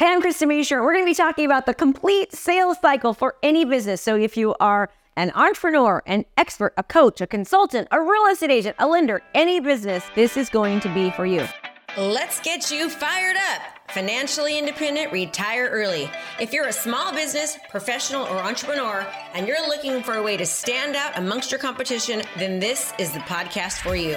Hey, I'm Krista Mashore. We're going to be talking about the complete sales cycle for any business. So if you are an entrepreneur, an expert, a coach, a consultant, a real estate agent, a lender, any business, this is going to be for you. Let's get you fired up. Financially independent, retire early. If you're a small business, professional, or entrepreneur, and you're looking for a way to stand out amongst your competition, then this is the podcast for you.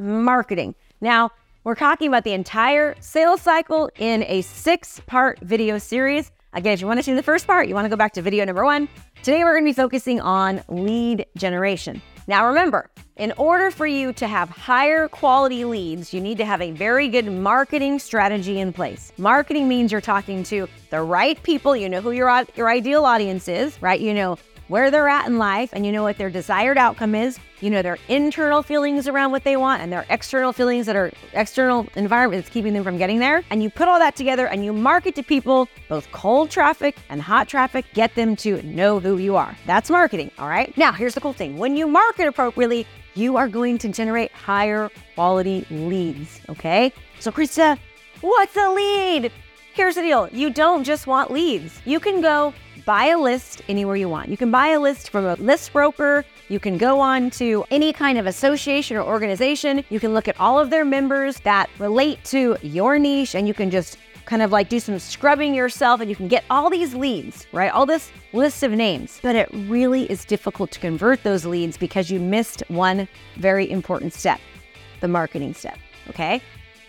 marketing. Now, we're talking about the entire sales cycle in a six part video series. Again, if you want to see the first part, you want to go back to video number one. Today, we're going to be focusing on lead generation. Now, remember, in order for you to have higher quality leads, you need to have a very good marketing strategy in place. Marketing means you're talking to the right people. You know who your, your ideal audience is, right? You know where they're at in life and you know what their desired outcome is. You know their internal feelings around what they want and their external feelings that are external environment that's keeping them from getting there. And you put all that together and you market to people, both cold traffic and hot traffic, get them to know who you are. That's marketing, all right? Now, here's the cool thing when you market appropriately, you are going to generate higher quality leads, okay? So, Krista, what's a lead? Here's the deal you don't just want leads. You can go buy a list anywhere you want. You can buy a list from a list broker. You can go on to any kind of association or organization. You can look at all of their members that relate to your niche and you can just kind of like do some scrubbing yourself and you can get all these leads, right? All this list of names. But it really is difficult to convert those leads because you missed one very important step the marketing step, okay?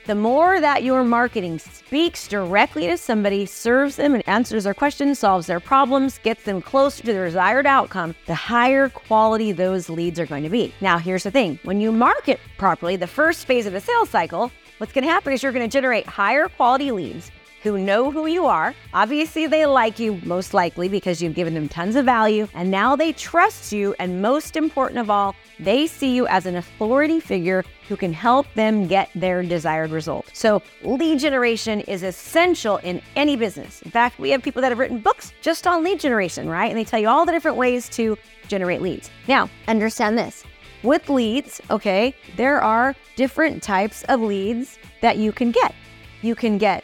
The more that your marketing speaks directly to somebody, serves them and answers their questions, solves their problems, gets them closer to the desired outcome, the higher quality those leads are going to be. Now, here's the thing when you market properly, the first phase of the sales cycle, what's going to happen is you're going to generate higher quality leads who know who you are. Obviously, they like you most likely because you've given them tons of value, and now they trust you. And most important of all, they see you as an authority figure who can help them get their desired result. So, lead generation is essential in any business. In fact, we have people that have written books just on lead generation, right? And they tell you all the different ways to generate leads. Now, understand this with leads, okay, there are different types of leads that you can get. You can get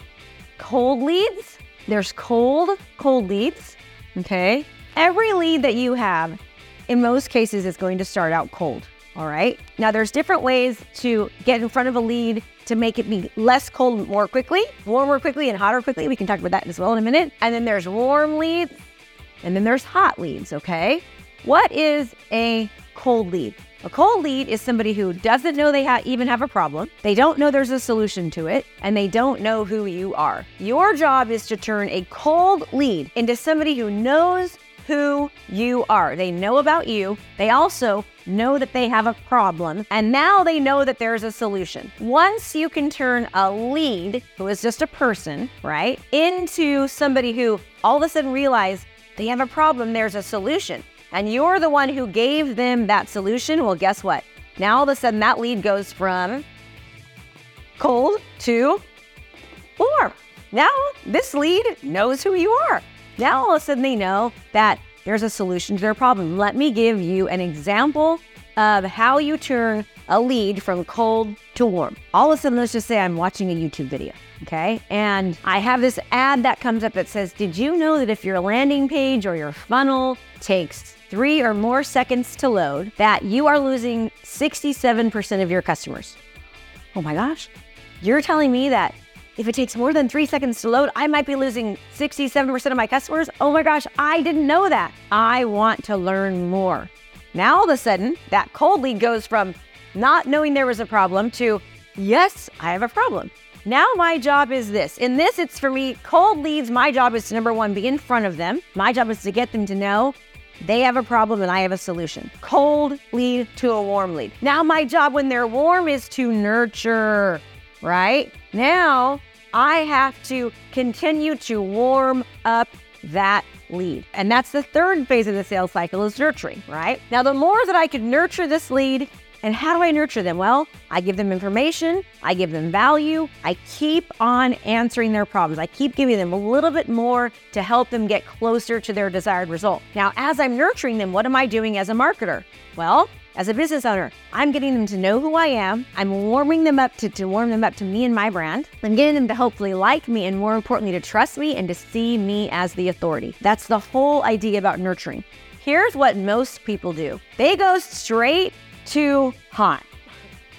cold leads. There's cold, cold leads. Okay. Every lead that you have, in most cases, is going to start out cold. All right. Now, there's different ways to get in front of a lead to make it be less cold more quickly, warmer quickly, and hotter quickly. We can talk about that as well in a minute. And then there's warm leads, and then there's hot leads. Okay. What is a cold lead? A cold lead is somebody who doesn't know they ha- even have a problem, they don't know there's a solution to it, and they don't know who you are. Your job is to turn a cold lead into somebody who knows who you are. They know about you. They also know that they have a problem, and now they know that there's a solution. Once you can turn a lead, who is just a person, right, into somebody who all of a sudden realizes they have a problem, there's a solution and you're the one who gave them that solution, well, guess what? Now all of a sudden that lead goes from cold to warm. Now this lead knows who you are. Now all of a sudden they know that there's a solution to their problem. Let me give you an example of how you turn a lead from cold to warm. All of a sudden, let's just say I'm watching a YouTube video, okay? And I have this ad that comes up that says, Did you know that if your landing page or your funnel takes three or more seconds to load, that you are losing 67% of your customers. Oh my gosh. You're telling me that if it takes more than three seconds to load, I might be losing 67% of my customers? Oh my gosh, I didn't know that. I want to learn more. Now, all of a sudden, that cold lead goes from not knowing there was a problem to, yes, I have a problem. Now, my job is this. In this, it's for me, cold leads. My job is to number one, be in front of them. My job is to get them to know they have a problem and I have a solution. Cold lead to a warm lead. Now, my job when they're warm is to nurture, right? Now, I have to continue to warm up that lead. And that's the third phase of the sales cycle is nurturing, right? Now, the more that I can nurture this lead, and how do I nurture them? Well, I give them information, I give them value, I keep on answering their problems. I keep giving them a little bit more to help them get closer to their desired result. Now, as I'm nurturing them, what am I doing as a marketer? Well, as a business owner, I'm getting them to know who I am. I'm warming them up to, to warm them up to me and my brand. I'm getting them to hopefully like me and more importantly, to trust me and to see me as the authority. That's the whole idea about nurturing. Here's what most people do they go straight to hot.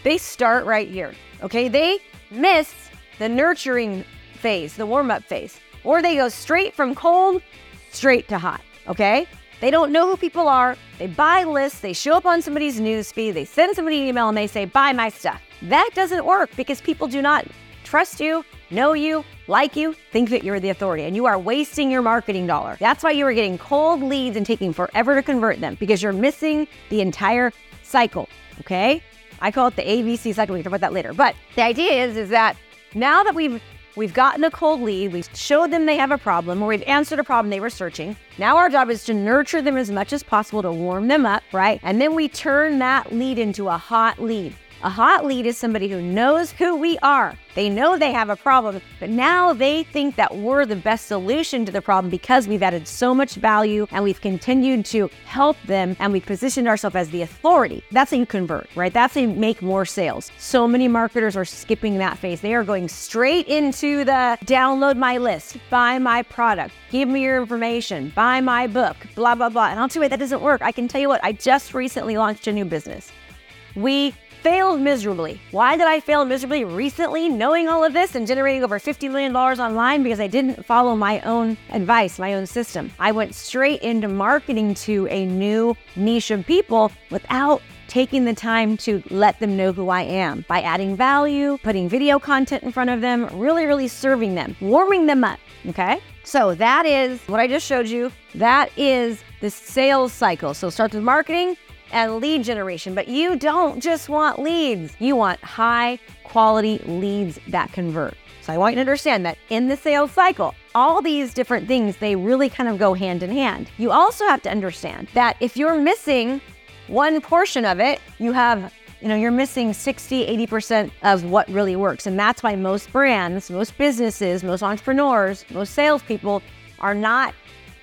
They start right here. Okay. They miss the nurturing phase, the warm up phase, or they go straight from cold straight to hot. Okay. They don't know who people are. They buy lists, they show up on somebody's newsfeed, they send somebody an email and they say, buy my stuff. That doesn't work because people do not trust you, know you, like you, think that you're the authority, and you are wasting your marketing dollar. That's why you are getting cold leads and taking forever to convert them because you're missing the entire cycle. Okay? I call it the ABC cycle. We talk about that later. But the idea is, is that now that we've We've gotten a cold lead, we've showed them they have a problem, or we've answered a problem they were searching. Now our job is to nurture them as much as possible to warm them up, right? And then we turn that lead into a hot lead. A hot lead is somebody who knows who we are. They know they have a problem, but now they think that we're the best solution to the problem because we've added so much value and we've continued to help them and we've positioned ourselves as the authority. That's how you convert, right? That's how you make more sales. So many marketers are skipping that phase. They are going straight into the download my list, buy my product, give me your information, buy my book, blah, blah, blah. And I'll tell you what, that doesn't work. I can tell you what, I just recently launched a new business. We failed miserably. Why did I fail miserably recently, knowing all of this and generating over $50 million online? Because I didn't follow my own advice, my own system. I went straight into marketing to a new niche of people without taking the time to let them know who I am by adding value, putting video content in front of them, really, really serving them, warming them up. Okay. So that is what I just showed you. That is the sales cycle. So start with marketing, and lead generation, but you don't just want leads. You want high quality leads that convert. So I want you to understand that in the sales cycle, all these different things, they really kind of go hand in hand. You also have to understand that if you're missing one portion of it, you have you know, you're missing 60, 80% of what really works. And that's why most brands, most businesses, most entrepreneurs, most salespeople are not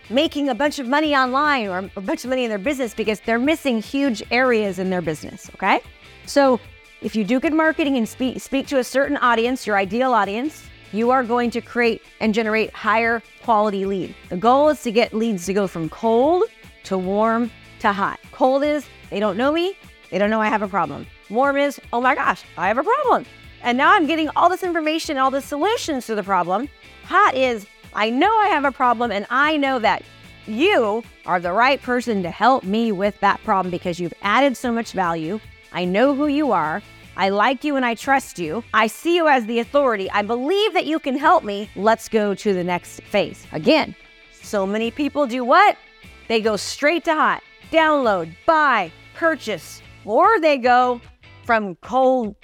making a bunch of money online or a bunch of money in their business because they're missing huge areas in their business. Okay. So if you do good marketing and speak, speak to a certain audience, your ideal audience, you are going to create and generate higher quality lead. The goal is to get leads to go from cold to warm to hot. Cold is they don't know me, they don't know I have a problem. Warm is, oh my gosh, I have a problem. And now I'm getting all this information, all the solutions to the problem. Hot is I know I have a problem and I know that you are the right person to help me with that problem because you've added so much value. I know who you are. I like you and I trust you. I see you as the authority. I believe that you can help me. Let's go to the next phase. Again, so many people do what? They go straight to hot, download, buy, purchase, or they go from cold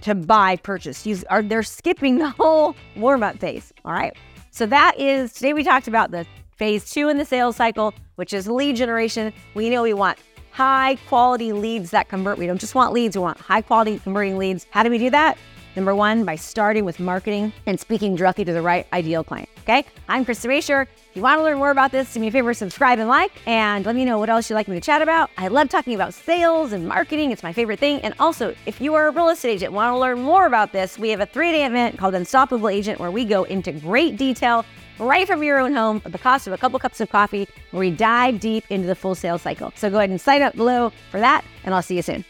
to buy, purchase. You are they're skipping the whole warm up phase. All right. So that is today we talked about the phase two in the sales cycle, which is lead generation. We know we want high quality leads that convert. We don't just want leads, we want high quality converting leads. How do we do that? Number one, by starting with marketing and speaking directly to the right ideal client. Okay. I'm Krista Mashore. If you want to learn more about this, do me a favor, subscribe and like, and let me know what else you'd like me to chat about. I love talking about sales and marketing. It's my favorite thing. And also, if you are a real estate agent, want to learn more about this, we have a three day event called Unstoppable Agent where we go into great detail right from your own home at the cost of a couple cups of coffee, where we dive deep into the full sales cycle. So go ahead and sign up below for that, and I'll see you soon.